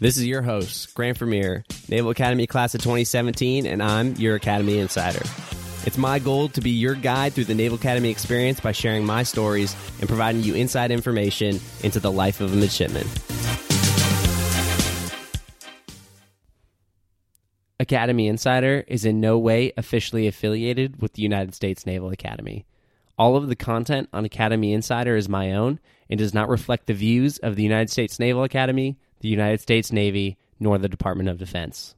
This is your host, Grant Vermeer, Naval Academy Class of 2017, and I'm your Academy Insider. It's my goal to be your guide through the Naval Academy experience by sharing my stories and providing you inside information into the life of a midshipman. Academy Insider is in no way officially affiliated with the United States Naval Academy. All of the content on Academy Insider is my own and does not reflect the views of the United States Naval Academy, the United States Navy, nor the Department of Defense.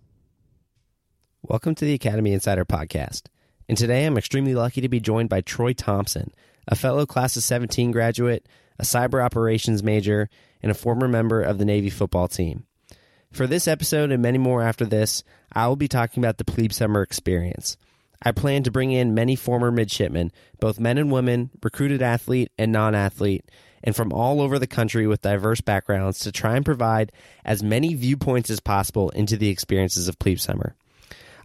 Welcome to the Academy Insider Podcast. And today I'm extremely lucky to be joined by Troy Thompson, a fellow class of 17 graduate, a cyber operations major, and a former member of the Navy football team. For this episode and many more after this, I will be talking about the plebe summer experience. I plan to bring in many former midshipmen, both men and women, recruited athlete and non athlete, and from all over the country with diverse backgrounds to try and provide as many viewpoints as possible into the experiences of plebe summer.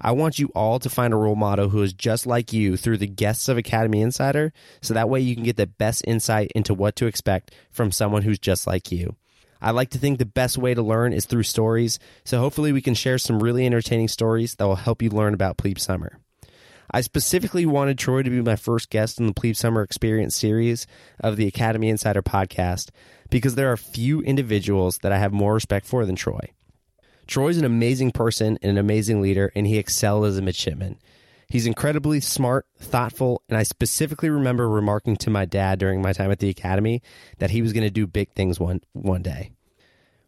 I want you all to find a role model who is just like you through the guests of Academy Insider, so that way you can get the best insight into what to expect from someone who's just like you. I like to think the best way to learn is through stories, so hopefully we can share some really entertaining stories that will help you learn about plebe summer. I specifically wanted Troy to be my first guest in the Plebe Summer Experience series of the Academy Insider podcast because there are few individuals that I have more respect for than Troy. Troy's an amazing person and an amazing leader, and he excelled as a midshipman. He's incredibly smart, thoughtful, and I specifically remember remarking to my dad during my time at the academy that he was going to do big things one one day.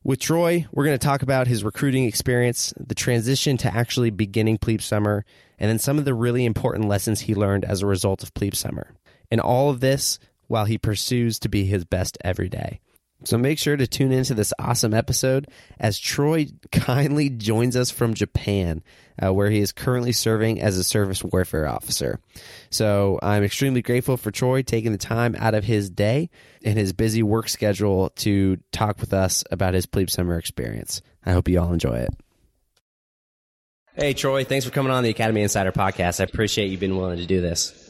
With Troy, we're going to talk about his recruiting experience, the transition to actually beginning Plebe Summer, and then some of the really important lessons he learned as a result of Plebe Summer. And all of this while he pursues to be his best every day. So make sure to tune into this awesome episode as Troy kindly joins us from Japan, uh, where he is currently serving as a surface warfare officer. So I'm extremely grateful for Troy taking the time out of his day and his busy work schedule to talk with us about his plebe summer experience. I hope you all enjoy it. Hey, Troy, thanks for coming on the Academy Insider podcast. I appreciate you being willing to do this.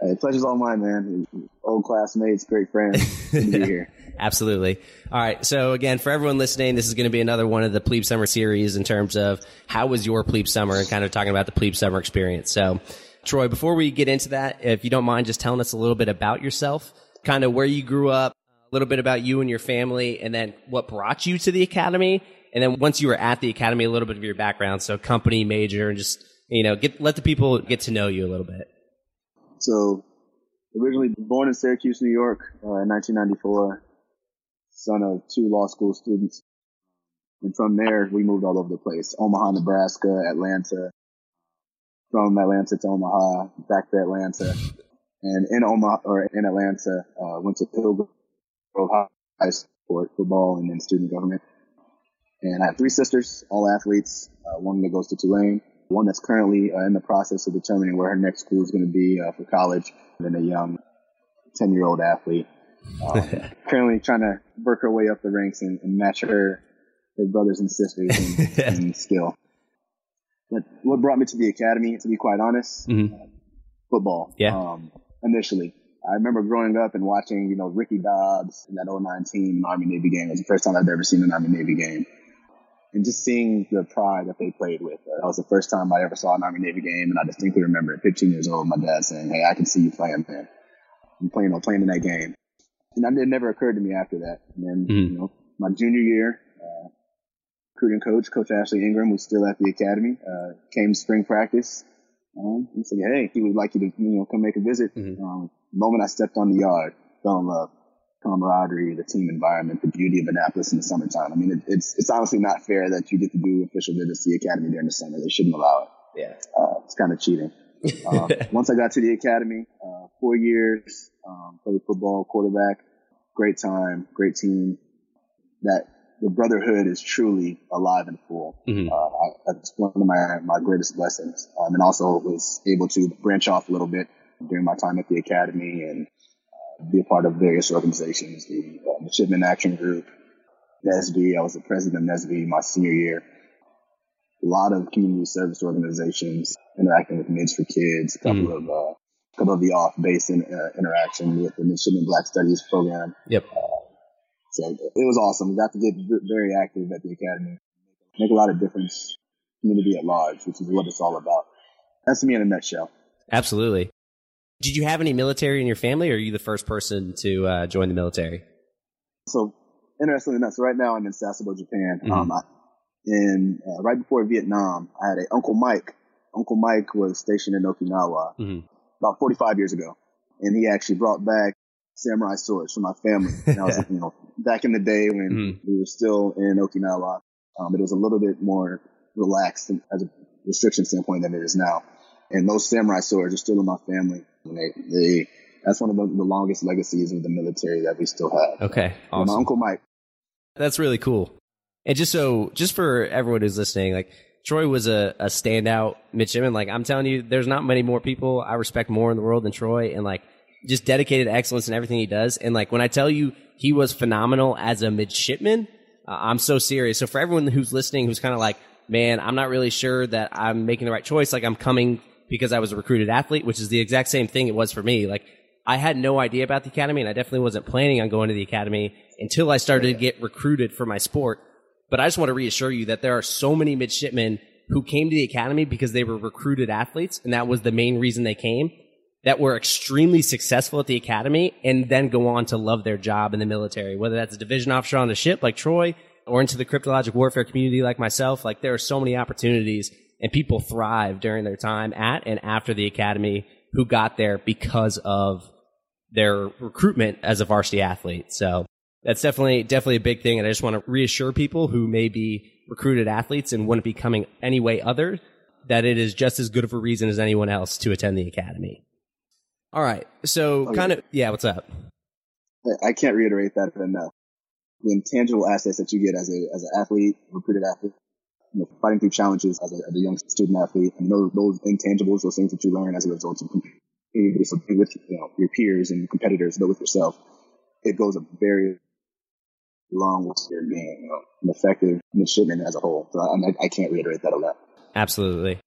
Hey, pleasure's all mine, man. Old classmates, great friends. Good to be here. Absolutely. All right. So again, for everyone listening, this is going to be another one of the plebe summer series in terms of how was your plebe summer and kind of talking about the plebe summer experience. So Troy, before we get into that, if you don't mind just telling us a little bit about yourself, kind of where you grew up, a little bit about you and your family, and then what brought you to the academy. And then once you were at the academy, a little bit of your background. So company major and just, you know, get, let the people get to know you a little bit. So, originally born in Syracuse, New York, uh, in 1994, son of two law school students. And from there, we moved all over the place. Omaha, Nebraska, Atlanta, from Atlanta to Omaha, back to Atlanta. And in Omaha, or in Atlanta, uh, went to Hillgrove High School for football and then student government. And I have three sisters, all athletes. Uh, one that goes to Tulane, one that's currently uh, in the process of determining where her next school is going to be uh, for college, and then a young 10 year old athlete. Um, currently trying to work her way up the ranks and, and match her, her brothers and sisters in, in, skill. But what brought me to the academy, to be quite honest, mm-hmm. football. Yeah. Um, initially. I remember growing up and watching, you know, Ricky Dobbs in that 09 team Army Navy game. It was the first time I'd ever seen an Army Navy game and just seeing the pride that they played with. That was the first time I ever saw an Army Navy game, and I distinctly remember at 15 years old, my dad saying, "Hey, I can see you playing, man. I'm playing, I'm playing in that game." And it never occurred to me after that. And then, mm-hmm. you know, my junior year, uh, recruiting coach, Coach Ashley Ingram, was still at the academy. Uh, came spring practice. Um, he said, "Hey, he would like you to, you know, come make a visit." Mm-hmm. Um, the moment I stepped on the yard, fell in love camaraderie, the team environment, the beauty of Annapolis in the summertime. I mean, it, it's it's honestly not fair that you get to do official the academy during the summer. They shouldn't allow it. Yeah, uh, it's kind of cheating. Uh, once I got to the academy, uh, four years, um, played football, quarterback, great time, great team. That the brotherhood is truly alive and full. Mm-hmm. Uh, that's one of my my greatest blessings, um, and also was able to branch off a little bit during my time at the academy and be a part of various organizations, the uh, Midshipman Action Group, NSBE. I was the president of NSBE my senior year. A lot of community service organizations interacting with Mids for Kids, a couple mm. of uh, couple of the off base in, uh, interaction with the Midshipman Black Studies program. Yep. Uh, So it was awesome. We got to get very active at the academy, make a lot of difference, community at large, which is what it's all about. That's me in a nutshell. Absolutely. Did you have any military in your family, or are you the first person to uh, join the military? So, interestingly enough, so right now I'm in Sasebo, Japan. Mm-hmm. Um, I, in uh, right before Vietnam, I had a Uncle Mike. Uncle Mike was stationed in Okinawa mm-hmm. about 45 years ago, and he actually brought back samurai swords for my family. And I was, you know, back in the day when mm-hmm. we were still in Okinawa, um, it was a little bit more relaxed as a restriction standpoint than it is now. And those samurai swords are still in my family. They, they, that's one of the, the, longest legacies of the military that we still have. Okay. Awesome. My uncle Mike. That's really cool. And just so, just for everyone who's listening, like Troy was a, a standout midshipman. Like I'm telling you, there's not many more people I respect more in the world than Troy. And like, just dedicated excellence in everything he does. And like, when I tell you he was phenomenal as a midshipman, uh, I'm so serious. So for everyone who's listening, who's kind of like, man, I'm not really sure that I'm making the right choice. Like I'm coming because I was a recruited athlete, which is the exact same thing it was for me. Like I had no idea about the academy and I definitely wasn't planning on going to the academy until I started to get recruited for my sport. But I just want to reassure you that there are so many midshipmen who came to the academy because they were recruited athletes and that was the main reason they came that were extremely successful at the academy and then go on to love their job in the military, whether that's a division officer on the ship like Troy or into the cryptologic warfare community like myself. Like there are so many opportunities and people thrive during their time at and after the academy who got there because of their recruitment as a varsity athlete. So that's definitely definitely a big thing, and I just want to reassure people who may be recruited athletes and wouldn't be coming any way other that it is just as good of a reason as anyone else to attend the academy. All right, so okay. kind of yeah, what's up? I can't reiterate that enough. The intangible assets that you get as a as an athlete, recruited athlete, you know, fighting through challenges as a, as a young student athlete, and those, those intangibles, those things that you learn as a result of competing with you know, your peers and competitors, but with yourself, it goes a very long way to being you know, an effective midshipman as a whole. So I, I can't reiterate that enough. Absolutely.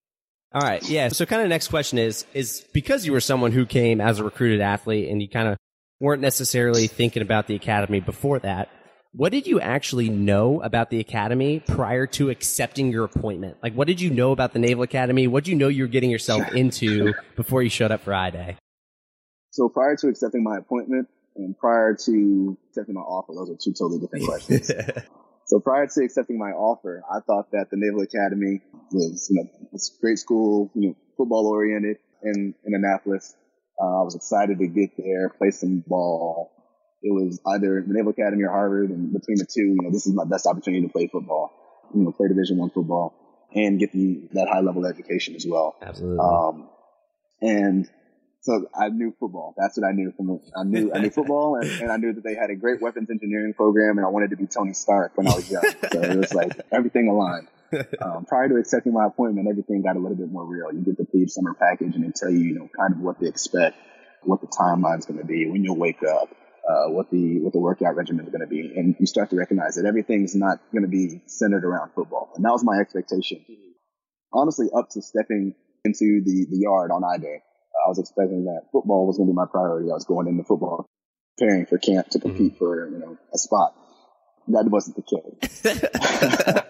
All right. Yeah. So kind of next question is, is because you were someone who came as a recruited athlete and you kind of weren't necessarily thinking about the academy before that, what did you actually know about the academy prior to accepting your appointment? Like, what did you know about the Naval Academy? What did you know you were getting yourself into before you showed up for I Day? So prior to accepting my appointment and prior to accepting my offer, those are two totally different questions. so prior to accepting my offer, I thought that the Naval Academy was, you know, great school, you know, football oriented in, in Annapolis. Uh, I was excited to get there, play some ball, it was either the Naval Academy or Harvard, and between the two, you know, this is my best opportunity to play football, you know, play Division One football and get the that high level education as well. Absolutely. Um, and so I knew football. That's what I knew from. I knew I knew football, and, and, I knew that they had a great weapons engineering program, and I wanted to be Tony Stark when I was young. so it was like everything aligned. Um, prior to accepting my appointment, everything got a little bit more real. You get the Thieves summer package, and they tell you, you know, kind of what they expect, what the timeline's going to be, when you'll wake up, uh, what the what the workout regimen is going to be, and you start to recognize that everything's not going to be centered around football. And that was my expectation. Honestly, up to stepping into the the yard on I Day, I was expecting that football was going to be my priority. I was going into football, preparing for camp to compete mm-hmm. for you know a spot. That wasn't the case. that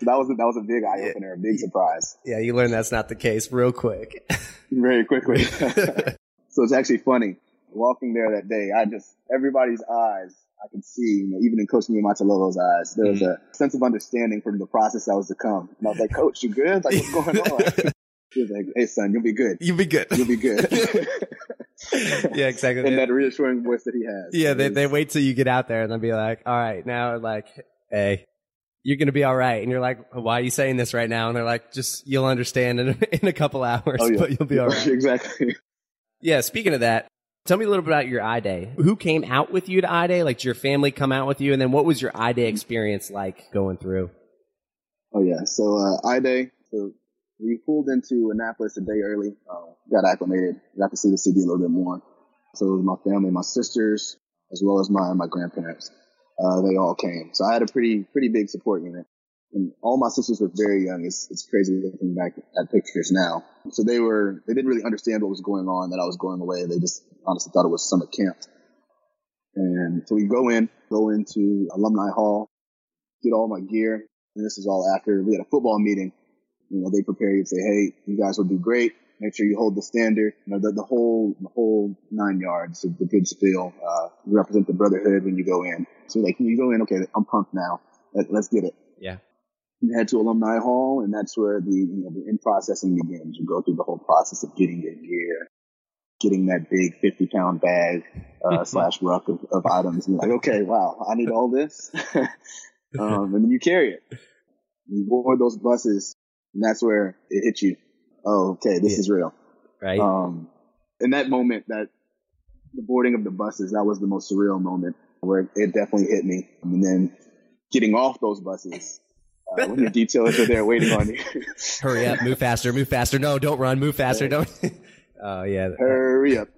was a, that was a big eye opener, a big surprise. Yeah, you learn that's not the case real quick. Very quickly. so it's actually funny walking there that day, I just, everybody's eyes, I could see, you know, even in Coach Niumatalolo's eyes, there was mm-hmm. a sense of understanding from the process that was to come. And I was like, Coach, you good? Like, what's going on? he was like, Hey, son, you'll be good. You'll be good. You'll be good. yeah, exactly. and that reassuring voice that he has. Yeah, they, they wait till you get out there and they'll be like, all right, now, like, hey, you're going to be all right. And you're like, why are you saying this right now? And they're like, just, you'll understand in, in a couple hours, oh, yeah. but you'll be all right. exactly. Yeah. Speaking of that, Tell me a little bit about your I Day. Who came out with you to I Day? Like, did your family come out with you? And then what was your I Day experience like going through? Oh, yeah. So, uh, I Day, so we pulled into Annapolis a day early, uh, got acclimated, got to see the city a little bit more. So it was my family, my sisters, as well as my, my grandparents. Uh, they all came. So I had a pretty, pretty big support unit and all my sisters were very young. It's, it's crazy looking back at pictures now. So they were, they didn't really understand what was going on, that I was going away. They just honestly thought it was summer camp. And so we go in, go into alumni hall, get all my gear. And this is all after we had a football meeting. You know, they prepare you and say, Hey, you guys will do great. Make sure you hold the standard. You know, the, the whole, the whole nine yards of the good spiel, uh, represent the brotherhood when you go in. So like, you go in, okay, I'm pumped now. Let, let's get it. Yeah. You head to alumni hall and that's where the, you know, the in processing begins. You go through the whole process of getting your gear, getting that big 50 pound bag, uh, slash ruck of, of items. And you're like, okay, wow, I need all this. um, and then you carry it. You board those buses and that's where it hits you. Oh, okay, this Yeah. is real. Right. Um, in that moment, that the boarding of the buses, that was the most surreal moment where it definitely hit me. And then getting off those buses, uh, when your detailers are there waiting on you. Hurry up, move faster, move faster. No, don't run, move faster. Don't. Oh yeah. Hurry up.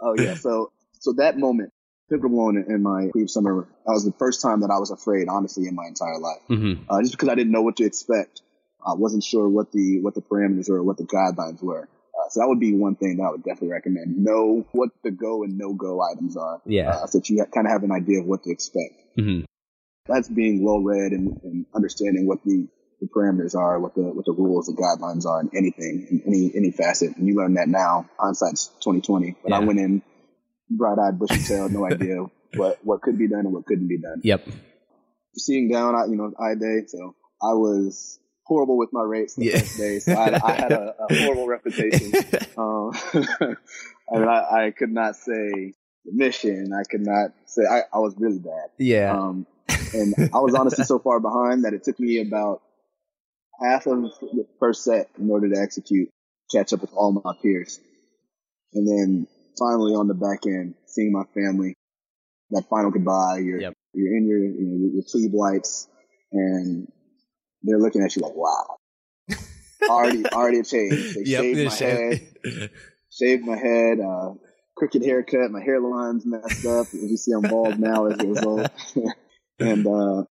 Oh yeah. So, so that moment, pivotal moment in my pre summer, that was the first time that I was afraid, honestly, in my entire life. hmm Uh, just because I didn't know what to expect. I wasn't sure what the, what the parameters were, what the guidelines were. Uh, so that would be one thing that I would definitely recommend. Know what the go and no go items are. Yeah. Uh, so that you kind of have an idea of what to expect. hmm That's being well read and, and understanding what the, the parameters are, what the what the rules, the guidelines are, in anything, in any any facet. And you learn that now. Hindsight's twenty twenty. But I went in bright eyed, bushy tailed, no idea what what could be done and what couldn't be done. Yep. Seeing down, I, you know, I day, so I was horrible with my rates the Yeah. first day. So I, I had a, a horrible reputation. Um, and I, I could not say the mission. I could not say I, I was really bad. yeah. Um, and I was honestly so far behind that it took me about half of the first set in order to execute, catch up with all my peers. And then finally on the back end, seeing my family, that final goodbye, you're, Yep. you're in your, you know, your, plebe whites and they're looking at you like, wow. already, already a change. They shaved my head, shaved my head, uh, crooked haircut, my hairline's messed up. As you see, I'm bald now as a result. and, uh,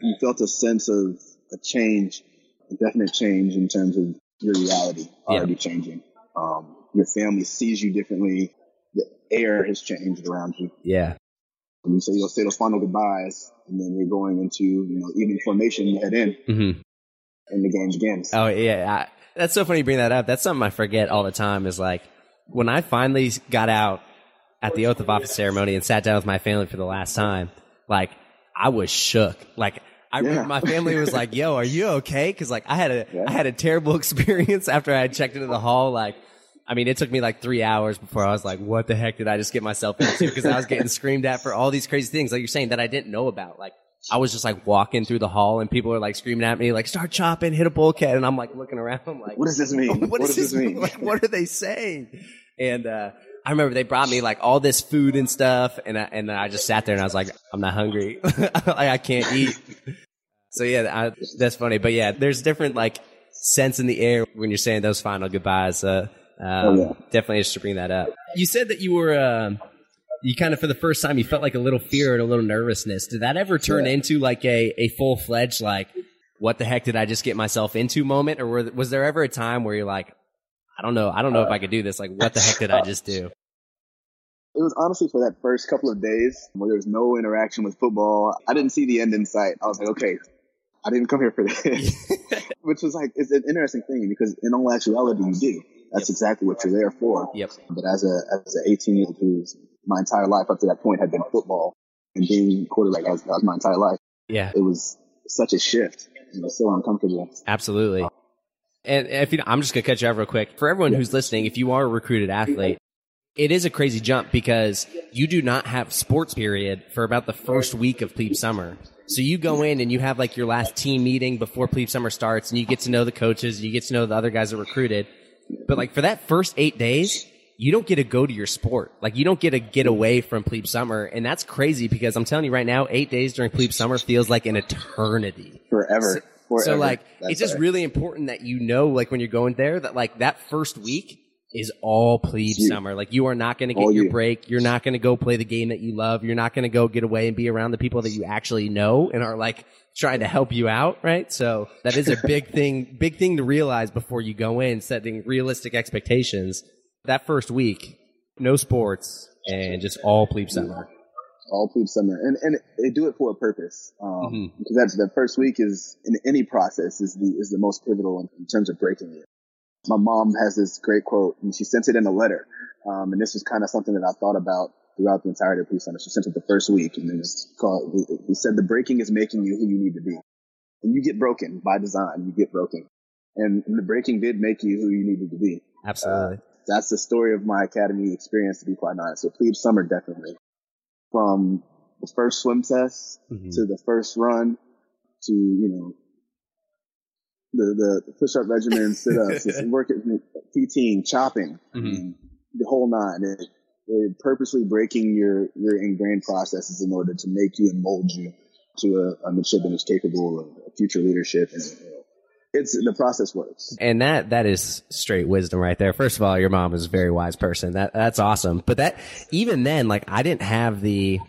you felt a sense of a change, definite change in terms of your reality already changing. Um, your family sees you differently. The air has changed around you. yeah. And you say you'll say those final goodbyes, and then you're going into, you know, evening formation, you head in, hmm and the game begins. Oh yeah, I, that's so funny you bring that up. That's something I forget all the time. Is like when I finally got out at the oath of office ceremony and sat down with my family for the last time. Like I was shook. Like I Yeah. my family was like, "Yo, are you okay?" Because like I had a Yeah. I had a terrible experience after I had checked into the hall. Like. I mean, it took me like three hours before I was like, what the heck did I just get myself into? Because I was getting screamed at for all these crazy things, like you're saying, that I didn't know about. Like, I was just like walking through the hall and people are like screaming at me, like, start chopping, hit a bulkhead. And I'm like looking around, I'm like, What does this mean? what does this mean? Like, what are they saying? And, uh, I remember they brought me like all this food and stuff, and I, and I just sat there and I was like, I'm not hungry, like I can't eat. So yeah, I, that's funny. But yeah, there's different like sense in the air when you're saying those final goodbyes. Uh, um, Oh, yeah. Definitely just to bring that up. You said that you were, um, you kind of for the first time you felt like a little fear and a little nervousness. Did that ever turn Yeah. into like a, a full fledged like, what the heck did I just get myself into moment, or were, was there ever a time where you're like, I don't know, I don't know if uh, I could do this. Like, what the heck did I just do? It was honestly for that first couple of days where there was no interaction with football. I didn't see the end in sight. I was like, okay, I didn't come here for this. Which was like, it's an interesting thing because in all actuality, you do. That's exactly what you're there for. Yep. But as a, as an 18 year old who's my entire life up to that point had been football and being quarterback as, as my entire life, Yeah. it was such a shift. It was so uncomfortable. Absolutely. Uh, And if you, I'm just gonna cut you off real quick. For everyone who's listening, if you are a recruited athlete, it is a crazy jump because you do not have sports period for about the first week of plebe summer. So you go in and you have like your last team meeting before plebe summer starts, and you get to know the coaches, you get to know the other guys that recruited. But like for that first eight days, you don't get to go to your sport. Like you don't get to get away from plebe summer, and that's crazy because I'm telling you right now, eight days during plebe summer feels like an eternity. Forever. So Forever. like That's it's just right. really important that you know like when you're going there that like that first week is all plebe You. summer. Like you are not going to get All your you. break. You're not going to go play the game that you love. You're not going to go get away and be around the people that you actually know and are like trying to help you out, right? So that is a big thing, big thing to realize before you go in, setting realistic expectations. That first week no sports and just all plebe summer. All plebe summer, and and they do it for a purpose. Um, Mhm. because that's the first week is in any process is the is the most pivotal in, in terms of breaking it. My mom has this great quote, and she sent it in a letter. Um, and this was kind of something that I thought about throughout the entirety of plebe summer. She sent it the first week, and it was called. He said, "The breaking is making you who you need to be, and you get broken by design. You get broken, and, and the breaking did make you who you needed to be." Absolutely. that's the story of my academy experience, to be quite honest. So plebe summer, definitely. From the first swim test Mhm. to the first run to, you know, the, the push-up regimen, sit-ups, just work at PTing, chopping, I Mhm. the whole nine. It, they're purposely breaking your, your ingrained processes in order to make you and mold you to a, a midshipman who's capable of future leadership. And you know, it's the process works. And that that is straight wisdom right there. First of all, your mom is a very wise person. That that's awesome. But that even then, like I didn't have the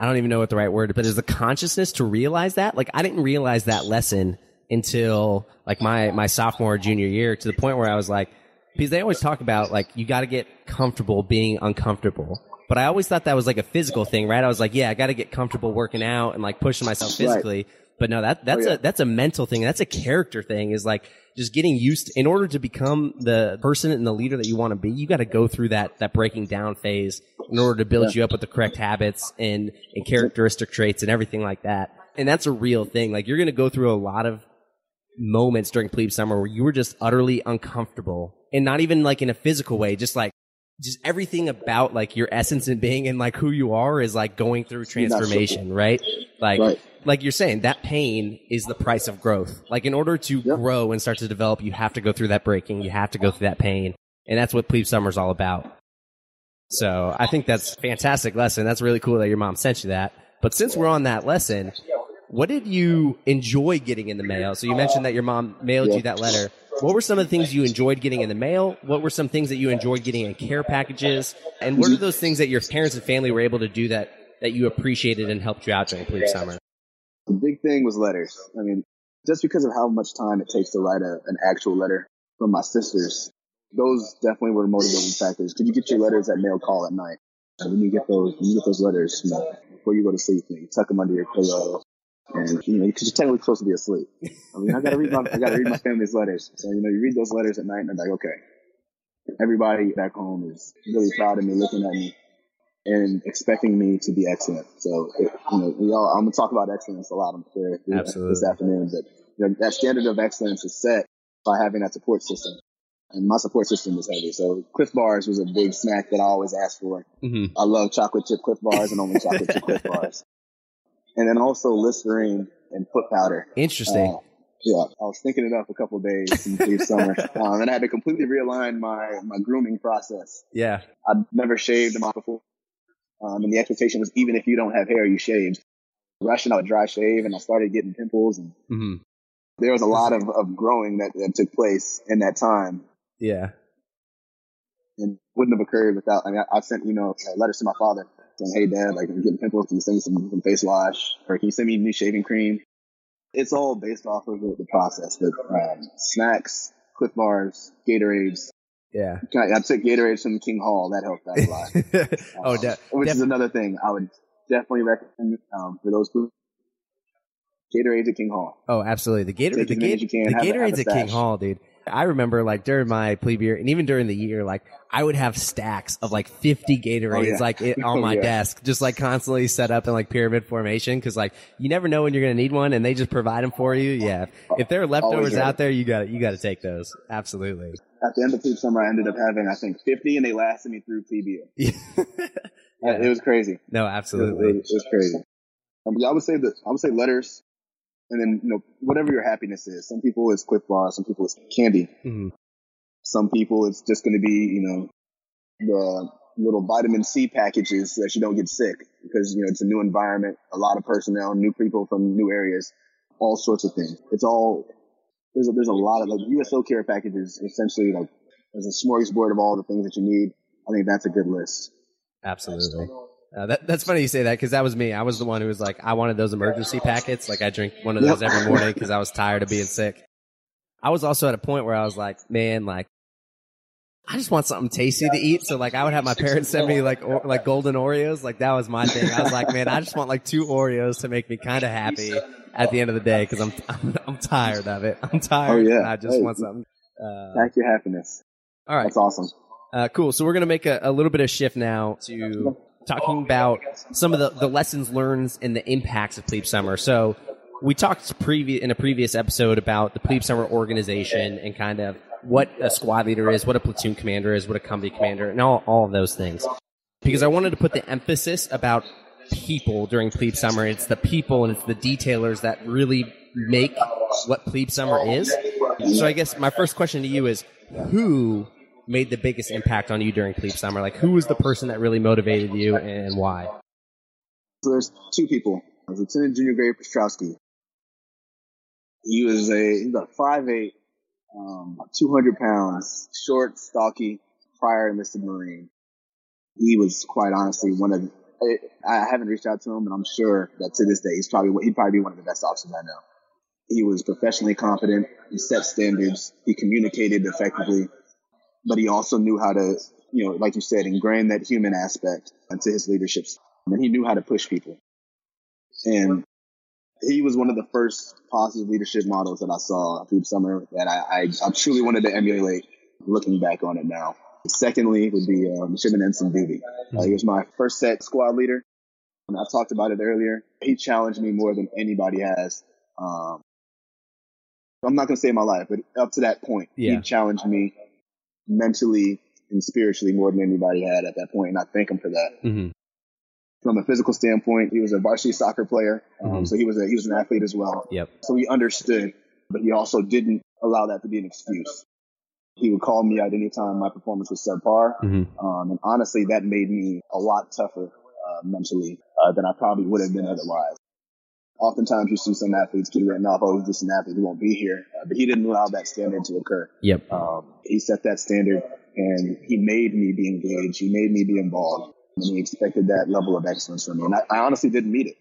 I don't even know what the right word, but is the consciousness to realize that. Like I didn't realize that lesson until like my my sophomore or junior year to the point where I was like because they always talk about like you got to get comfortable being uncomfortable. But I always thought that was like a physical thing, right? I was like, yeah, I got to get comfortable working out and like pushing myself Right. But no, that that's Oh, yeah. a that's a mental thing. That's a character thing. Is like just getting used. To, in order to become the person and the leader that you want to be, you got to go through that that breaking down phase in order to build Yeah. you up with the correct habits and and characteristic traits and everything like that. And that's a real thing. Like you're going to go through a lot of moments during plebe summer where you were just utterly uncomfortable and not even like in a physical way, just like just everything about like your essence and being and like who you are is like going through transformation, right? Like Right. Like you're saying, that pain is the price of growth. Like in order to Yep. grow and start to develop, you have to go through that breaking, you have to go through that pain. And that's what plebe summer's all about. So I think that's a fantastic lesson. That's really cool that your mom sent you that. But since we're on that lesson, what did you enjoy getting in the mail? So you mentioned that your mom mailed Yeah. you that letter. What were some of the things you enjoyed getting in the mail? What were some things that you enjoyed getting in care packages? And what are those things that your parents and family were able to do that, that you appreciated and helped you out during plebe summer? The big thing was letters. I mean, just because of how much time it takes to write a, an actual letter from my sisters, those definitely were motivating factors. Could you get your letters at mail call at night? When you get those, when you get those letters, you know, before you go to sleep, you, know, you tuck them under your pillow, and you know, because you're technically supposed to be asleep. I mean, I gotta read my, I gotta read my family's letters. So you know, you read those letters at night, and they're like, okay, everybody back home is really proud of me, looking at me, and expecting me to be excellent. So, it, you know, we all, I'm gonna talk about excellence a lot, I'm sure, Absolutely. this afternoon. But you know, that standard of excellence is set by having that support system. And my support system was heavy. So Clif Bars was a big snack that I always asked for. Mm-hmm. I love chocolate chip Clif Bars and only chocolate chip Clif Bars. And then also Listerine and foot powder. Interesting. Uh, yeah, I was thinking it up a couple days in the summer, um, and I had to completely realign my my grooming process. yeah. I'd never shaved in my before, um, and the expectation was even if you don't have hair, you shaved. Rushing, out would dry shave, and I started getting pimples, and Mm-hmm. there was a lot of, of growing that, that took place in that time, Yeah. and wouldn't have occurred without. I mean, I, I sent you know letters to my father saying, "Hey, Dad, like I'm getting pimples. Can you send me some, some face wash, or can you send me new shaving cream?" It's all based off of the, the process. But um, snacks, Clif Bars, Gatorades. Yeah. I I took Gatorades from King Hall. That helped out a lot. oh, Um, de- which def- is another thing I would definitely recommend um, for those who Gatorade at King Hall. oh, absolutely. The Gatorade, the, as many Ga- can, the Gatorades at King. Hall, dude. I remember like during my plebe year and even during the year, like I would have stacks of like 50 Gatorades Oh, yeah. like it, on Oh, my yeah. desk, just like constantly set up in like pyramid formation. Cause like you never know when you're going to need one and they just provide them for you. Yeah. If there are leftovers out there, you got you got to take those. Absolutely. At the end of plebe summer, I ended up having I think 50, and they lasted me through plebe year. Yeah. It was crazy. No, It was, absolutely. it was crazy. Um, yeah, I would say that I would say letters, and then you know whatever your happiness is. Some people it's Clif Bar, some people it's candy. Mhm. Some people it's just going to be you know the little vitamin C packages so that you don't get sick because you know it's a new environment, a lot of personnel, new people from new areas, all sorts of things. It's all there's a, there's a lot of like USO care packages. Essentially, like there's a smorgasbord of all the things that you need. I think that's a good list. Absolutely. Uh, that, that's funny you say that because that was me. I was the one who was like, I wanted those Emergen-C packets. Like I drink one of those every morning because I was tired of being sick. I was also at a point where I was like, man, like I just want something tasty to eat. So like I would have my parents send me like or, like golden Oreos. Like that was my thing. I was like, man, I just want like two Oreos to make me kind of happy at the end of the day because I'm, I'm I'm tired of it. I'm tired. Oh, yeah. I just Hey. want something. Uh, Pack your happiness. all right. That's awesome. Uh, cool. So we're going to make a, a little bit of shift now to talking about some of the, the lessons learned and the impacts of Plebe Summer. So we talked previ- in a previous episode about the Plebe Summer organization and kind of what a squad leader is, what a platoon commander is, what a company commander, and all, all of those things. Because I wanted to put the emphasis about people during Plebe Summer. It's the people and it's the detailers that really make what Plebe Summer is. So I guess my first question to you is who made the biggest impact on you during Plebe Summer? Like who was the person that really motivated you and why? So there's two people. Lieutenant Junior Grade Pestrowski. He was a he's um, 200 pounds, short, stocky, prior enlisted Marine. He was quite honestly one of I, I haven't reached out to him, and I'm sure that to this day he's probably he'd probably be one of the best officers I know. He was professionally competent. He set standards. He communicated effectively, but he also knew how to, you know, like you said, ingrain that human aspect into his leadership. And he knew how to push people. And he was one of the first positive leadership models that I saw through the summer that I, I, I truly wanted to emulate looking back on it now. Secondly would be uh, Midshipman Ensign Doobie. Uh, he was my first set squad leader. And I talked about it earlier. He challenged me more than anybody has. Um, I'm not going to say my life, but up to that point, Yeah. he challenged me mentally and spiritually more than anybody had at that point, and I thank him for that. Mm-hmm. From a physical standpoint, he was a varsity soccer player, um, Mhm. so he was a he was an athlete as well. Yep. So he understood, but he also didn't allow that to be an excuse. He would call me out anytime my performance was subpar, Mm-hmm. um, and honestly, that made me a lot tougher uh, mentally uh, than I probably would have been otherwise. Oftentimes, you see some athletes get written off, "Oh, he's just an athlete; he won't be here." Uh, but he didn't allow that standard to occur. Yep. Um, he set that standard and he made me be engaged. He made me be involved. And he expected that level of excellence from me. And I, I honestly didn't meet it.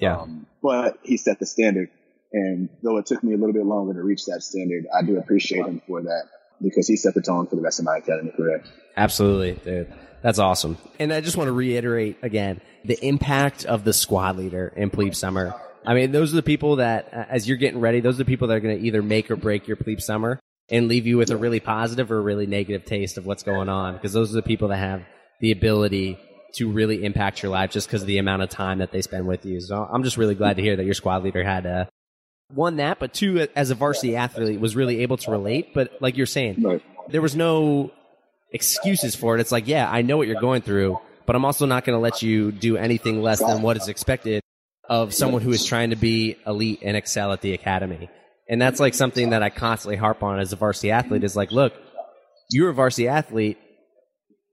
Yeah. Um, but he set the standard. And though it took me a little bit longer to reach that standard, I do appreciate him for that because he set the tone for the rest of my academy career. Absolutely, dude. That's awesome. And I just want to reiterate again the impact of the squad leader in Plebe Summer. I mean, those are the people that, uh, as you're getting ready, those are the people that are going to either make or break your Plebe Summer and leave you with a really positive or a really negative taste of what's going on. Because those are the people that have the ability to really impact your life just because of the amount of time that they spend with you. So I'm just really glad to hear that your squad leader had uh, one that, but two, as a varsity athlete, was really able to relate. But like you're saying, Right. there was no excuses for it. It's like, yeah, I know what you're going through, but I'm also not going to let you do anything less than what is expected of someone who is trying to be elite and excel at the academy. And that's like something that I constantly harp on as a varsity athlete is like, look, you're a varsity athlete.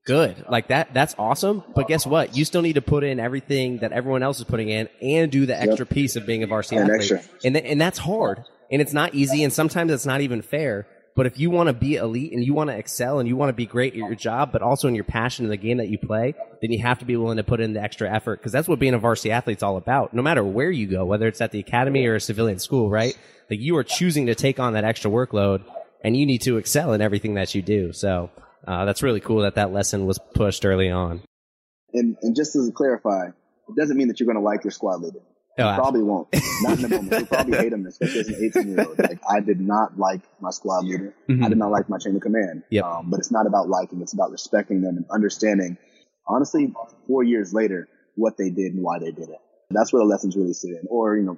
Good. Like that, that's awesome. But guess what? You still need to put in everything that everyone else is putting in and do the extra piece of being a varsity And athlete. extra. And, th- and that's hard. And it's not easy. And sometimes it's not even fair. But if you want to be elite and you want to excel and you want to be great at your job, but also in your passion in the game that you play, then you have to be willing to put in the extra effort because that's what being a varsity athlete's all about. No matter where you go, whether it's at the academy or a civilian school, right? Like you are choosing to take on that extra workload and you need to excel in everything that you do. So uh, that's really cool that that lesson was pushed early on. And, and just to clarify, it doesn't mean that you're going to like your squad leader. Oh, probably won't. Not in the moment. You'll probably hate him, especially as an 18 year old. Like, I did not like my squad leader. Mhm. I did not like my chain of command. Yep. Um, but it's not about liking. It's about respecting them and understanding, honestly, four years later, what they did and why they did it. That's where the lessons really sit in. Or, you know,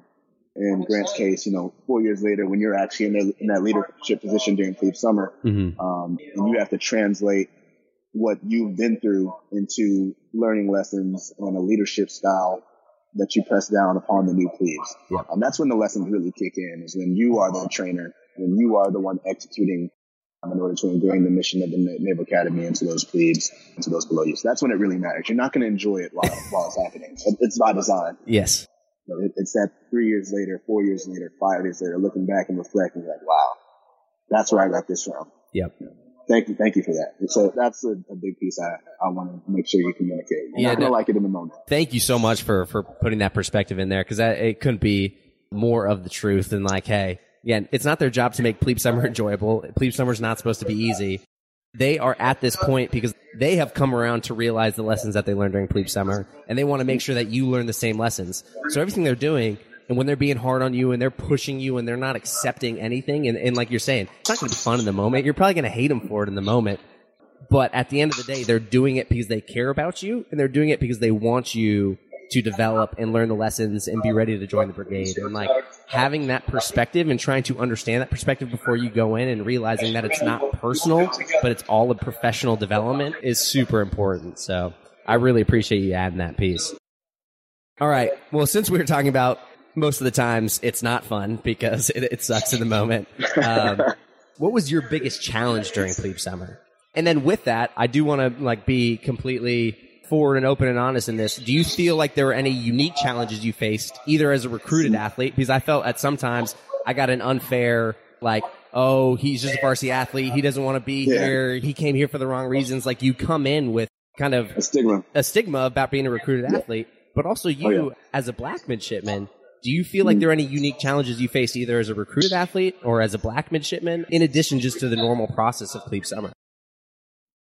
in Grant's case, you know, four years later, when you're actually in, the, in that leadership position during Plebe Summer, Mm-hmm. um, and you have to translate what you've been through into learning lessons on a leadership style that you press down upon the new plebes. Yeah. Um, that's when the lessons really kick in, is when you are the trainer, when you are the one executing um, in order to ingrain the mission of the Naval Academy into those plebes, into those below you. So that's when it really matters. You're not going to enjoy it while, while it's happening. It's by design. Yes. It, it's that three years later, four years later, five years later, looking back and reflecting, like, wow, that's where I got this from. Yep. Thank you, thank you for that. So that's a, a big piece I, I want to make sure you communicate. You're Yeah, gonna no- like it in the moment. thank you so much for for putting that perspective in there because it couldn't be more of the truth than like hey yeah, it's not their job to make plebe summer enjoyable plebe summer's not supposed to be easy they are at this point because they have come around to realize the lessons that they learned during plebe summer and they want to make sure that you learn the same lessons. So everything they're doing and when they're being hard on you and they're pushing you and they're not accepting anything and, and like you're saying, it's not going to be fun in the moment. You're probably going to hate them for it in the moment. But at the end of the day, they're doing it because they care about you and they're doing it because they want you to develop and learn the lessons and be ready to join the brigade. And like having that perspective and trying to understand that perspective before you go in and realizing that it's not personal, but it's all a professional development is super important. So I really appreciate you adding that piece. All right. Well, since we were talking about most of the times it's not fun because it, it sucks in the moment. Um, what was your biggest challenge during plebe summer? And then with that, I do want to like be completely forward and open and honest in this. Do you feel like there were any unique challenges you faced either as a recruited athlete? Because I felt at sometimes I got an unfair like, oh, he's just a varsity athlete. He doesn't want to be yeah. here. He came here for the wrong reasons. Like you come in with kind of a stigma, a stigma about being a recruited yeah. athlete, but also you oh, yeah. as a black midshipman do you feel like hmm. there are any unique challenges you face either as a recruited athlete or as a black midshipman, in addition just to the normal process of plebe summer?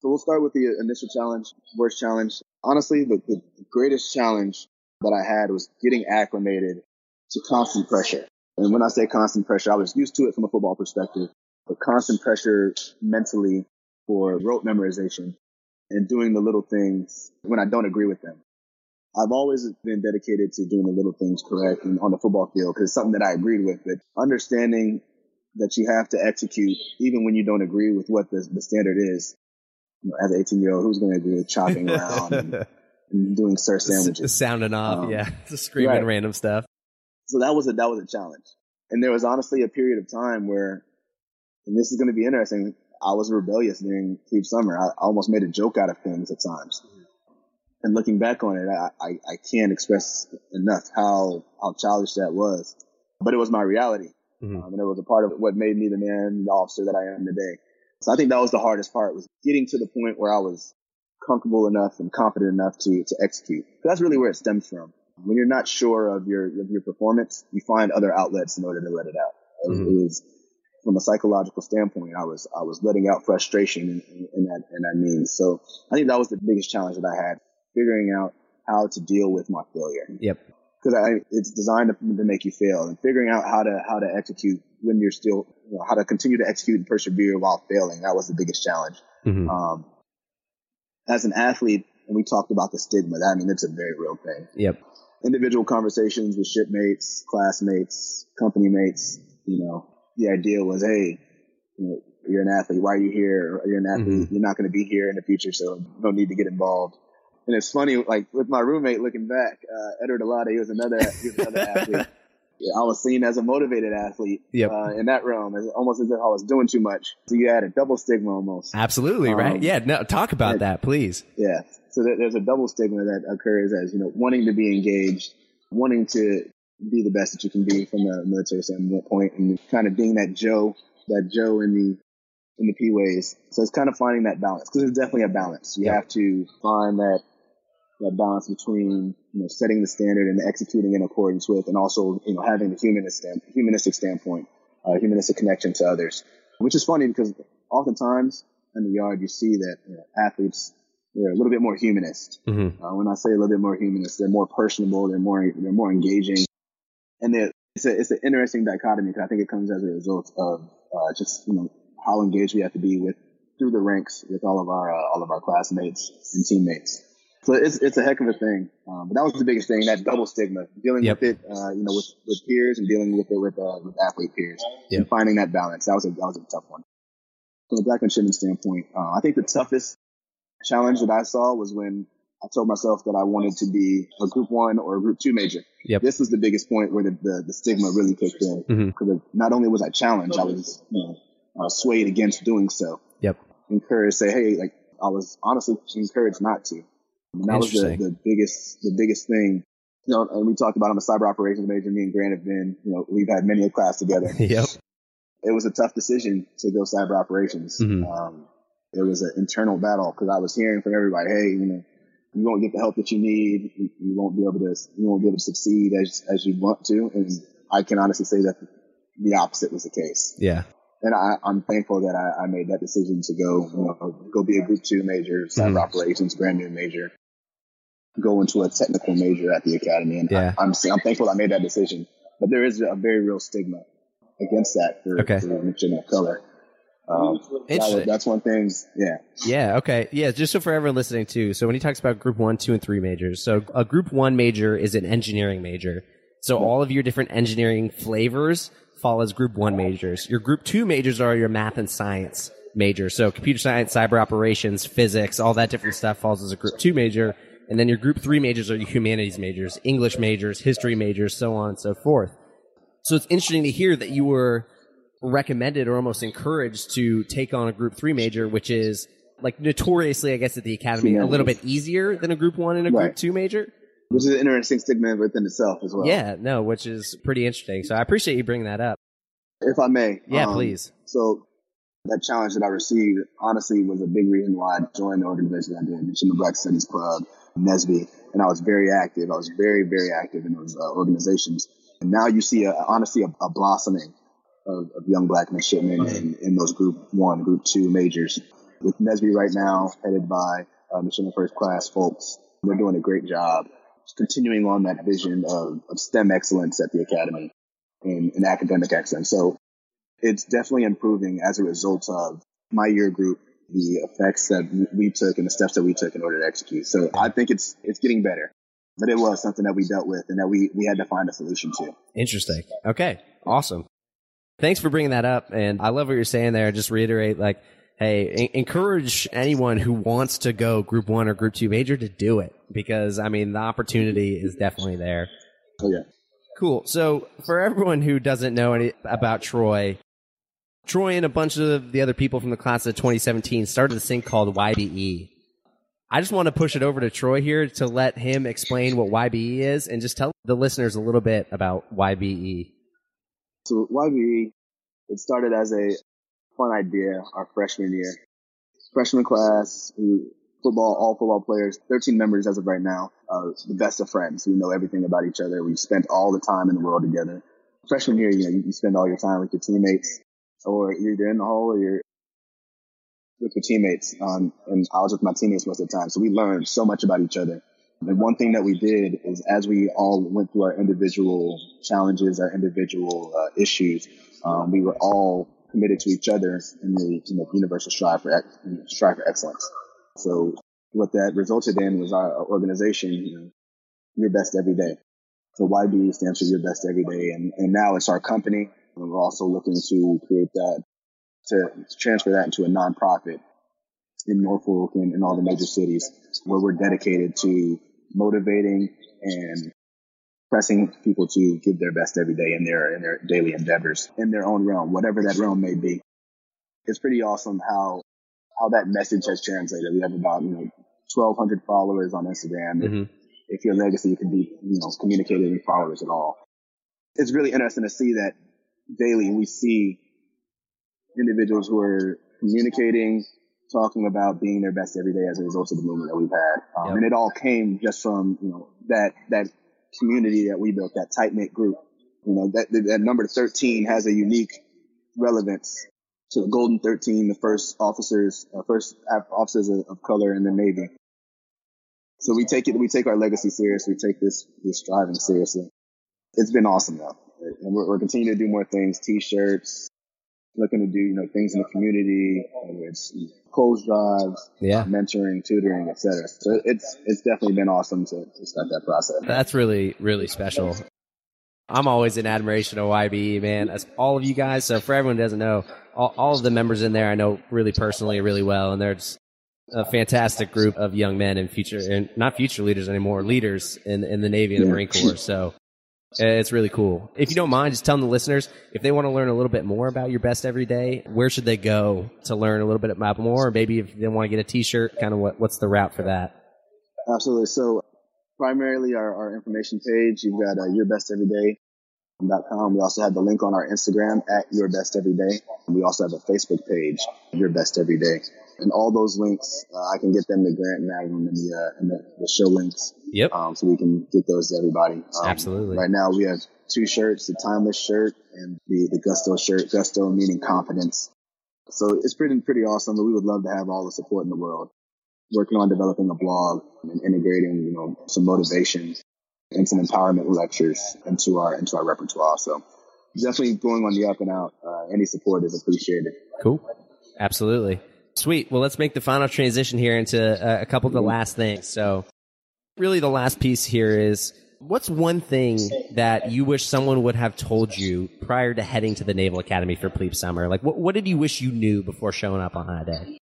So we'll start with the initial challenge, worst challenge. Honestly, the, the greatest challenge that I had was getting acclimated to constant pressure. And when I say constant pressure, I was used to it from a football perspective, but constant pressure mentally for rote memorization and doing the little things when I don't agree with them. I've always been dedicated to doing the little things correct and on the football field because it's something that I agreed with. But understanding that you have to execute even when you don't agree with what the, the standard is. You know, as an 18 year old, who's going to agree with chopping around and, and, doing sir sandwiches, sounding off, um, yeah, just screaming right. random stuff. So that was a that was a challenge, and there was honestly a period of time where, and this is going to be interesting. I was rebellious during plebe summer. I, I almost made a joke out of things at times and looking back on it, I, I, I, can't express enough how, how childish that was. But it was my reality. Mm-hmm. Um, and it was a part of what made me the man, the officer that I am today. So I think that was the hardest part was getting to the point where I was comfortable enough and confident enough to, to execute. That's really where it stems from. When you're not sure of your, of your performance, you find other outlets in order to let it out. Mm-hmm. It was, from a psychological standpoint, I was, I was letting out frustration in, in, in that, in that means. So I think that was the biggest challenge that I had figuring out how to deal with my failure. Yep. Because it's designed to, to, make you fail, and figuring out how to how to execute when you're still, you know, how to continue to execute and persevere while failing. That was the biggest challenge. Mm-hmm. Um, as an athlete, and we talked about the stigma. That I mean, it's a very real thing. Yep. Individual conversations with shipmates, classmates, company mates. You know, the idea was, hey, you know, you're an athlete. Why are you here? You're an athlete. Mm-hmm. You're not going to be here in the future, so no need to get involved. And it's funny, like with my roommate looking back, uh, Edward Alada, he was another, he was another athlete. Yeah, I was seen as a motivated athlete yep. uh, in that realm, as, almost as if I was doing too much. So you had a double stigma almost. Absolutely, um, right? Yeah, no, talk about that, please. Yeah, so there's a double stigma that occurs as, you know, wanting to be engaged, wanting to be the best that you can be from a military standpoint, and kind of being that Joe, that Joe in the in the P ways. So it's kind of finding that balance because there's definitely a balance. You yep. have to find that that balance between you know setting the standard and executing in accordance with, and also you know having the humanist humanistic standpoint, uh, humanistic connection to others. Which is funny because oftentimes in the yard you see that you know, athletes they're a little bit more humanist. Mm-hmm. Uh, when I say a little bit more humanist, they're more personable, they're more they're more engaging, and it's a it's an interesting dichotomy because I think it comes as a result of uh, just you know how engaged we have to be with through the ranks with all of our uh, all of our classmates and teammates. So it's it's a heck of a thing. Um, but that was the biggest thing, that double stigma, dealing yep. with it, uh, you know, with, with peers and dealing with it with uh, with athlete peers, yep. and finding that balance. That was a that was a tough one. From a black midshipman standpoint, uh, I think the toughest challenge that I saw was when I told myself that I wanted to be a group one or a group two major. Yep. This was the biggest point where the, the, the stigma really kicked in. Because mm-hmm. not only was I challenged, I was, you know, uh, swayed against doing so. Yep. Encouraged, say, hey, like I was honestly encouraged not to. And that was the, the biggest, the biggest thing. You know, and we talked about I'm a cyber operations major. Me and Grant have been, you know, we've had many a class together. yep. It was a tough decision to go cyber operations. Mm-hmm. Um, it was an internal battle because I was hearing from everybody, hey, you know, you won't get the help that you need. You, you won't be able to, you won't be able to succeed as as you want to. And I can honestly say that the opposite was the case. Yeah. And I, I'm thankful that I, I made that decision to go, you know, go be a group two major, cyber Mhm. operations, brand new major, go into a technical major at the academy. And Yeah. I, am I'm thankful I made that decision. But there is a very real stigma against that for, Okay. for women of color. Um, that that's one thing. Yeah. Yeah. Okay. Yeah. Just so for everyone listening too. So when he talks about group one, two, and three majors, so a group one major is an engineering major. So all of your different engineering flavors fall as group one majors. Your group two majors are your math and science majors. So computer science, cyber operations, physics, all that different stuff falls as a group two major. And then your group three majors are your humanities majors, English majors, history majors, so on and so forth. So it's interesting to hear that you were recommended or almost encouraged to take on a group three major, which is like notoriously, I guess, at the academy, a little bit easier than a group one and a group Right. two major. Which is an interesting stigma within itself as well. Yeah, no, which is pretty interesting. So I appreciate you bringing that up. If I may. Yeah, um, please. So that challenge that I received honestly was a big reason why I joined the organization I did, the Chima Black Studies Club, NSBE, and I was very active. I was very, very active in those uh, organizations. And now you see, a, honestly, a, a blossoming of, of young black midshipmen in, in those group one, group two majors. With NSBE right now, headed by uh, midshipman first class folks, they're doing a great job continuing on that vision of, of STEM excellence at the academy and, and academic excellence. So it's definitely improving as a result of my year group, the effects that we took and the steps that we took in order to execute. So I think it's it's getting better, but it was something that we dealt with and that we we had to find a solution to. Interesting. Okay, awesome. Thanks for bringing that up, and I love what you're saying there. Just reiterate, like, hey, en- encourage anyone who wants to go group one or group two major to do it because I mean the opportunity is definitely there. So yeah, Cool. So for everyone who doesn't know any about Troy, Troy and a bunch of the other people from the class of 2017 started this thing called YBE. I just want to push it over to Troy here to let him explain what YBE is and just tell the listeners a little bit about. YBE. so YBE it started as a fun idea our freshman year, freshman class. Football, all football players, 13 members as of right now, uh, the best of friends. We know everything about each other. We've spent all the time in the world together. Freshman year, you know, you, you spend all your time with your teammates, or you're either in the hall or you're with your teammates. Um, and I was with my teammates most of the time, so we learned so much about each other. And one thing that we did is as we all went through our individual challenges, our individual uh, issues, um, we were all committed to each other in the you know, universal strive for strive for excellence. So what that resulted in was our our organization, you know, your best every day. So YB stands for your best every day, and, and now it's our company. And we're also looking to create that to transfer that into a nonprofit in Norfolk and in all the major cities where we're dedicated to motivating and pressing people to give their best every day in their in their daily endeavors in their own realm, whatever that realm may be. It's pretty awesome how how that message has translated. We have about you know 1,200 followers on Instagram. If, Mhm. if your legacy can be you know communicated in followers at all, it's really interesting to see that daily we see individuals who are communicating, talking about being their best every day as a result of the movement that we've had. Um, Yep. And it all came just from, you know, that, that community that we built, that tight knit group. You know, that, that, number 13 has a unique relevance to the Golden 13, the first officers, uh, first officers of, of color in the Navy. So we take it, we take our legacy serious. We take this, this striving seriously. It's been awesome though. And we're, we're continuing to do more things, t-shirts, looking to do, you know, things in the community, whether it's clothes drives, Yeah. mentoring, tutoring, etc. So it's, it's definitely been awesome to, to start that process. That's really, really special. I'm always in admiration of YBE, man. As all of you guys. So for everyone who doesn't know, all, all of the members in there I know really personally, really well, and they're just a fantastic group of young men and future, and not future leaders anymore, leaders in in the Navy and the Yeah. Marine Corps. So it's really cool. If you don't mind, just telling the listeners if they want to learn a little bit more about your best every day, where should they go to learn a little bit about more? Or maybe if they want to get a T-shirt, kind of what what's the route for that? Absolutely. So primarily our, our information page, you've got uh, yourbesteveryday.com. We also have the link on our Instagram at your best every day. We also have a Facebook page, your best every day. And all those links, uh, I can get them to Grant and Magnum and the, uh, and the, the show links. Yep. Um, so we can get those to everybody. Um, Absolutely. Right now we have two shirts, the timeless shirt and the, the gusto shirt, gusto meaning confidence. So it's pretty, pretty awesome. But we would love to have all the support in the world. Working on developing a blog and integrating, you know, some motivation and some empowerment lectures into our, into our repertoire. So definitely going on the up and out. Uh, any support is appreciated. Cool. Absolutely. Sweet. Well, let's make the final transition here into a, a couple of the last things. So, really, the last piece here is what's one thing that you wish someone would have told you prior to heading to the Naval Academy for Plebe Summer? Like, what, what did you wish you knew before showing up on that day?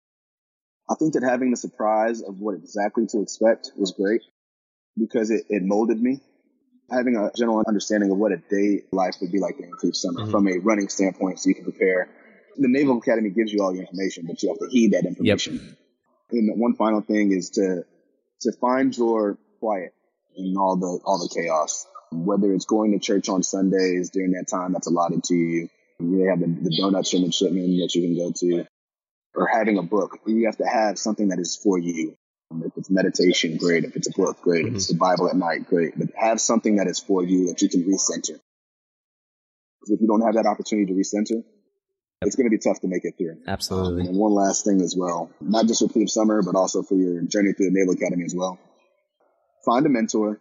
I think that having the surprise of what exactly to expect was great because it, it molded me. Having a general understanding of what a day life would be like during Plebe Summer Mhm. from a running standpoint so you can prepare. The Naval Academy gives you all the information, but you have to heed that information. And one final thing is to, to find your quiet in all the, all the chaos. Whether it's going to church on Sundays during that time that's allotted to you. You have the, the donuts from midshipmen that you can go to or having a book. You have to have something that is for you. If it's meditation, great. If it's a book, great. If it's the mm-hmm. Bible at night, great. But have something that is for you that you can recenter. Because if you don't have that opportunity to recenter, it's going to be tough to make it through. Absolutely. And one last thing as well, not just for Plebe Summer, but also for your journey through the Naval Academy as well. Find a mentor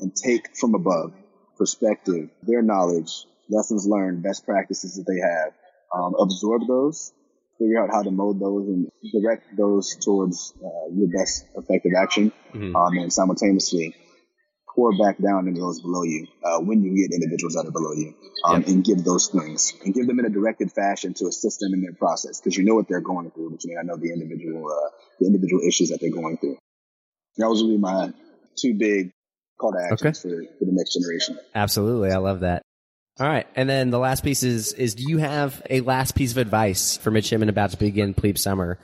and take from above perspective, their knowledge, lessons learned, best practices that they have. Um, absorb those, figure out how to mold those and direct those towards uh, your best effective action, Mhm. um, and simultaneously pour back down into those below you uh, when you get individuals that are below you, um, Yep. and give those things and give them in a directed fashion to assist them in their process because you know what they're going through, you may not know the individual uh, the individual issues that they're going through. That was really my two big call to actions for, for the next generation. Absolutely. I love that. All right. And then the last piece is, is do you have a last piece of advice for midshipmen about to begin plebe summer?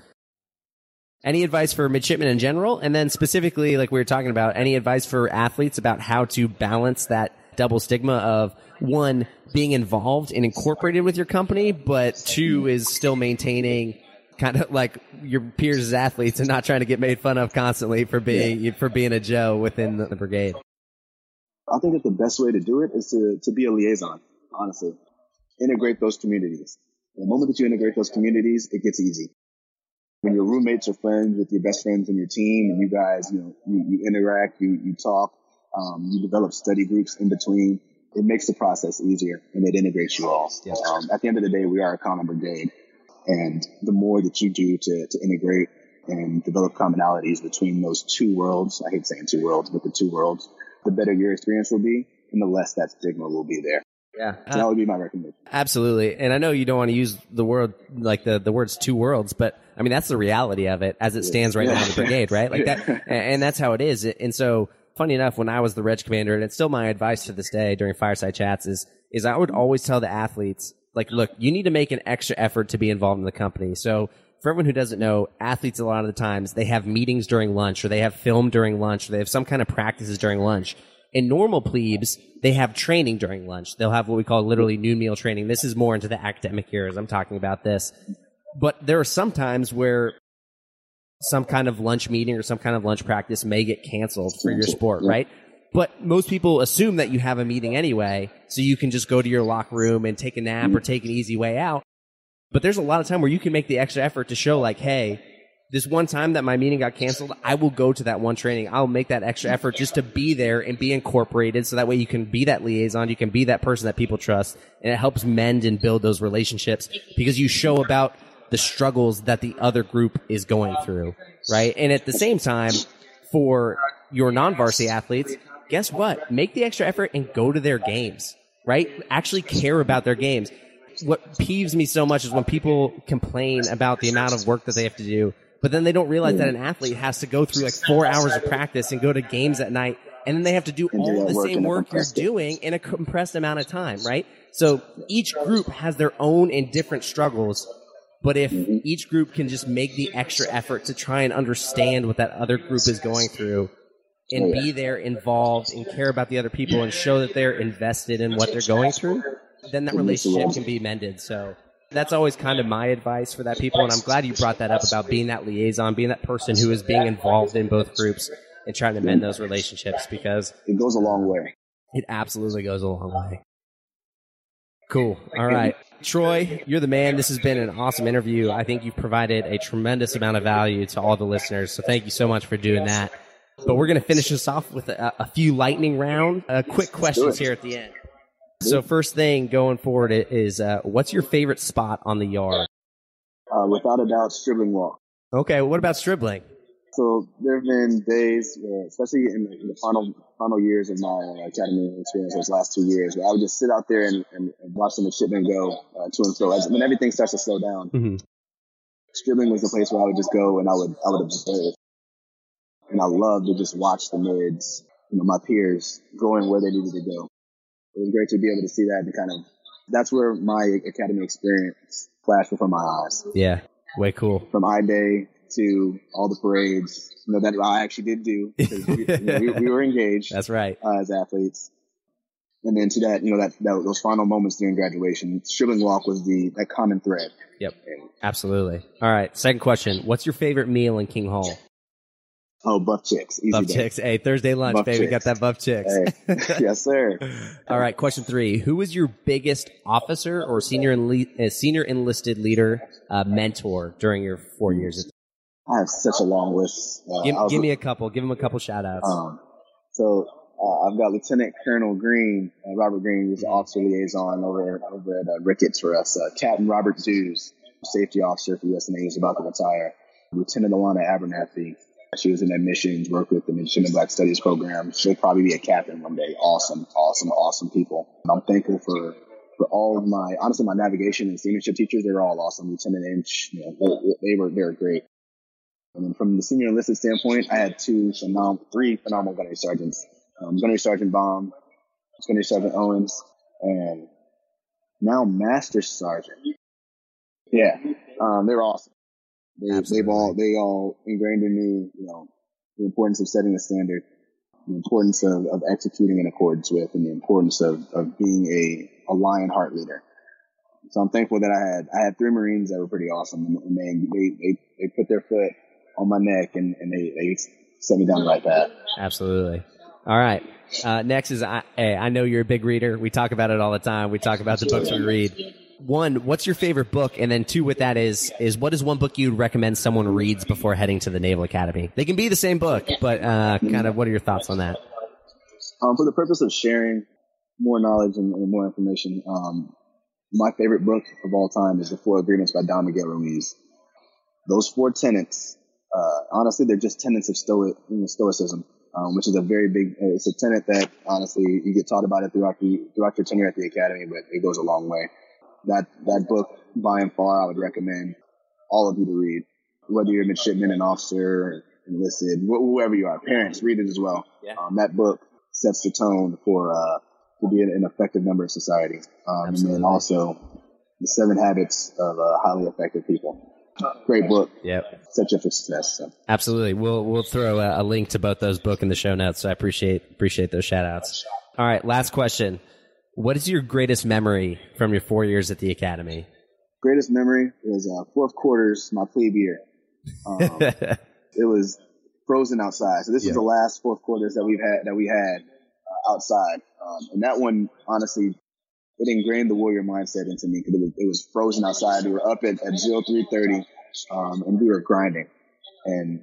Any advice for midshipmen in general? And then specifically, like we were talking about, any advice for athletes about how to balance that double stigma of one, being involved and incorporated with your company, but two is still maintaining kind of like your peers as athletes and not trying to get made fun of constantly for being, for being a Joe within the, the brigade. I think that the best way to do it is to, to be a liaison, honestly. Integrate those communities. The moment that you integrate those communities, it gets easy. When your roommates are friends with your best friends in your team and you guys, you know, you, you interact, you, you talk, um, you develop study groups in between, it makes the process easier and it integrates you all. Yes. Um, at the end of the day, we are a common brigade. And the more that you do to, to integrate and develop commonalities between those two worlds, I hate saying two worlds, but the two worlds, the better your experience will be and the less that stigma will be there. Yeah. So uh, that would be my recommendation. Absolutely. And I know you don't want to use the word like the, the words two worlds, but I mean, that's the reality of it as it stands right now in the brigade, right? Like that. And, and that's how it is. And so funny enough, when I was the Reg commander, and it's still my advice to this day during fireside chats is, is I would always tell the athletes, like, look, you need to make an extra effort to be involved in the company. So for everyone who doesn't know, athletes a lot of the times, they have meetings during lunch or they have film during lunch or they have some kind of practices during lunch. In normal plebes, they have training during lunch. They'll have what we call literally noon meal training. This is more into the academic years. I'm talking about this. But there are some times where some kind of lunch meeting or some kind of lunch practice may get canceled for your sport, right? But most people assume that you have a meeting anyway, so you can just go to your locker room and take a nap or take an easy way out. But there's a lot of time where you can make the extra effort to show like, hey, this one time that my meeting got canceled, I will go to that one training. I'll make that extra effort just to be there and be incorporated so that way you can be that liaison, you can be that person that people trust, and it helps mend and build those relationships because you show about the struggles that the other group is going through, right? And at the same time, for your non-varsity athletes, guess what? Make the extra effort and go to their games, right? Actually care about their games. What peeves me so much is when people complain about the amount of work that they have to do, but then they don't realize that an athlete has to go through like four hours of practice and go to games at night, and then they have to do all the same work you're doing in a compressed amount of time, right? So each group has their own and different struggles. But if each group can just make the extra effort to try and understand what that other group is going through and Oh, be there involved and care about the other people and show that they're invested in what they're going through, then that It makes a relationship can be mended. So That's always kind of my advice for that people, and I'm glad you brought that up about being that liaison, being that person who is being involved in both groups and trying to mend those relationships because It goes a long way. it absolutely goes a long way. Cool. All right. Troy, you're the man. This has been an awesome interview. I think you've provided a tremendous amount of value to all the listeners. So thank you so much for doing that. But we're going to finish this off with a, a few lightning round, uh, quick questions here at the end. So first thing going forward is, uh, what's your favorite spot on the yard? Uh, without a doubt, Stribling Walk. Okay. What about Stribling? So there have been days, where, especially in the, in the final final years of my uh, academy experience, those last two years, where I would just sit out there and, and, and watch the midshipmen go uh, to and fro. As, when everything starts to slow down, Mhm. Stribling was the place where I would just go and I would I would observe, and I loved to just watch the mids, you know, my peers going where they needed to go. It was great to be able to see that and kind of that's where my academy experience flashed before my eyes. Yeah. Way cool. From I Day to all the parades, you know, that I actually did do. we, you know, we, we were engaged That's right. uh, as athletes. And then to that, you know, that, that those final moments during graduation, Stribling Walk was the that common thread. Yep. And, Absolutely. All right. Second question. What's your favorite meal in King Hall? Oh, Buff Chicks, easy Buff day. chicks. Hey, Thursday lunch, Buff baby. chicks. Got that buff chicks. Hey, yes, sir. All right. Question three. Who was your biggest officer or senior enli- uh, senior enlisted leader uh, mentor during your four years? I have such a long list. Uh, Give, was- give me a couple. Give him a couple shout outs. Um, so uh, I've got Lieutenant Colonel Green, uh, Robert Green, who's the officer liaison over over at uh, Ricketts for us. Uh, Captain Robert Zeus, safety officer for USNA, who's about to retire. Lieutenant Alana Abernathy, she was in admissions, worked with the Midshipman Black Studies program. She'll probably be a captain one day. Awesome, awesome, awesome people. And I'm thankful for for all of my honestly my navigation and seamanship teachers. They were all awesome. Lieutenant Inch, you know, they, they were they were great. And then from the senior enlisted standpoint, I had two phenom- three phenomenal gunnery sergeants. Um, gunnery Sergeant Baum, gunnery Sergeant Owens, and now Master Sergeant. Yeah, um, they were awesome. They, they've all they all ingrained in me, you know, the importance of setting a standard, the importance of, of executing in accordance with, and the importance of, of being a, a lion heart leader. So I'm thankful that I had I had three Marines that were pretty awesome, and, they, they they they put their foot on my neck and, and they, they set me down right path. Absolutely. All right. Uh, next is I, hey, I know you're a big reader. We talk about it all the time. We talk about the books we read. One, what's your favorite book? And then two, with that is is what is one book you'd recommend someone reads before heading to the Naval Academy? They can be the same book, but uh, kind of what are your thoughts on that? Um, for the purpose of sharing more knowledge and, and more information, um, my favorite book of all time is The Four Agreements by Don Miguel Ruiz. Those four tenets, uh, honestly, they're just tenets of stoic, you know, stoicism, um, which is a very big, it's a tenet that honestly you get taught about it throughout the, throughout your tenure at the academy, but it goes a long way. That, that book by and far I would recommend all of you to read, whether you're a midshipman, an officer, enlisted, wh- whoever you are, parents, read it as well. Yeah. Um, that book sets the tone for, uh, to be an, effective member of society. Um, and then also the seven habits of uh, highly effective people. Great book. Yep. Up for success. So. Absolutely. We'll we'll throw a, a link to both those book in the show notes. So I appreciate appreciate those shout outs. All right, last question. What is your greatest memory from your four years at the academy? Greatest memory was uh, fourth quarters, my plebe year. Um, it was frozen outside. So this Yeah. was the last fourth quarters that we've had that we had uh, outside, um, and that one honestly, it ingrained the warrior mindset into me because it was, it was frozen outside. We were up at, at zero three thirty, um, and we were grinding, and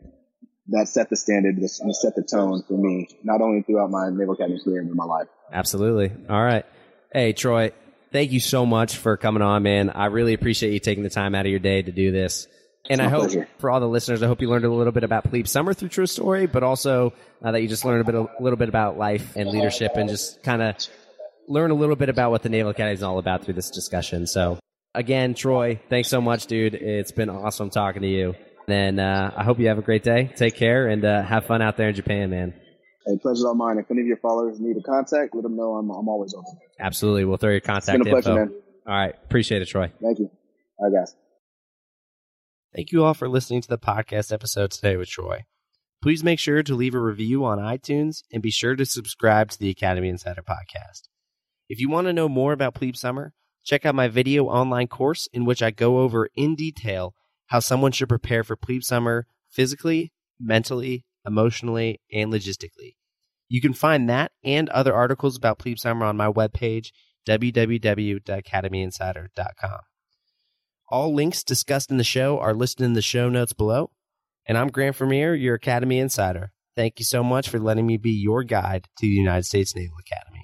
that set the standard, this and set the tone for me, not only throughout my Naval Academy career, but my life. Absolutely. All right. Hey, Troy, thank you so much for coming on, man. I really appreciate you taking the time out of your day to do this. And I hope pleasure. for all the listeners, I hope you learned a little bit about Plebe Summer through Troy's story, but also uh, that you just learned a bit, a little bit about life and leadership, and just kind of learn a little bit about what the Naval Academy is all about through this discussion. So, again, Troy, thanks so much, dude. It's been awesome talking to you. And uh, I hope you have a great day. Take care and uh, have fun out there in Japan, man. Hey, pleasure's all mine. If any of your followers need a contact, let them know I'm, I'm always open. Absolutely. We'll throw your It's contact been a pleasure, info. man. All right. Appreciate it, Troy. Thank you. All right, guys. Thank you all for listening to the podcast episode today with Troy. Please make sure to leave a review on iTunes and be sure to subscribe to the Academy Insider podcast. If you want to know more about Plebe Summer, check out my video online course in which I go over in detail how someone should prepare for plebe summer physically, mentally, emotionally, and logistically. You can find that and other articles about plebe summer on my webpage, www.academyinsider.com. All links discussed in the show are listed in the show notes below. And I'm Grant Vermeer, your Academy Insider. Thank you so much for letting me be your guide to the United States Naval Academy.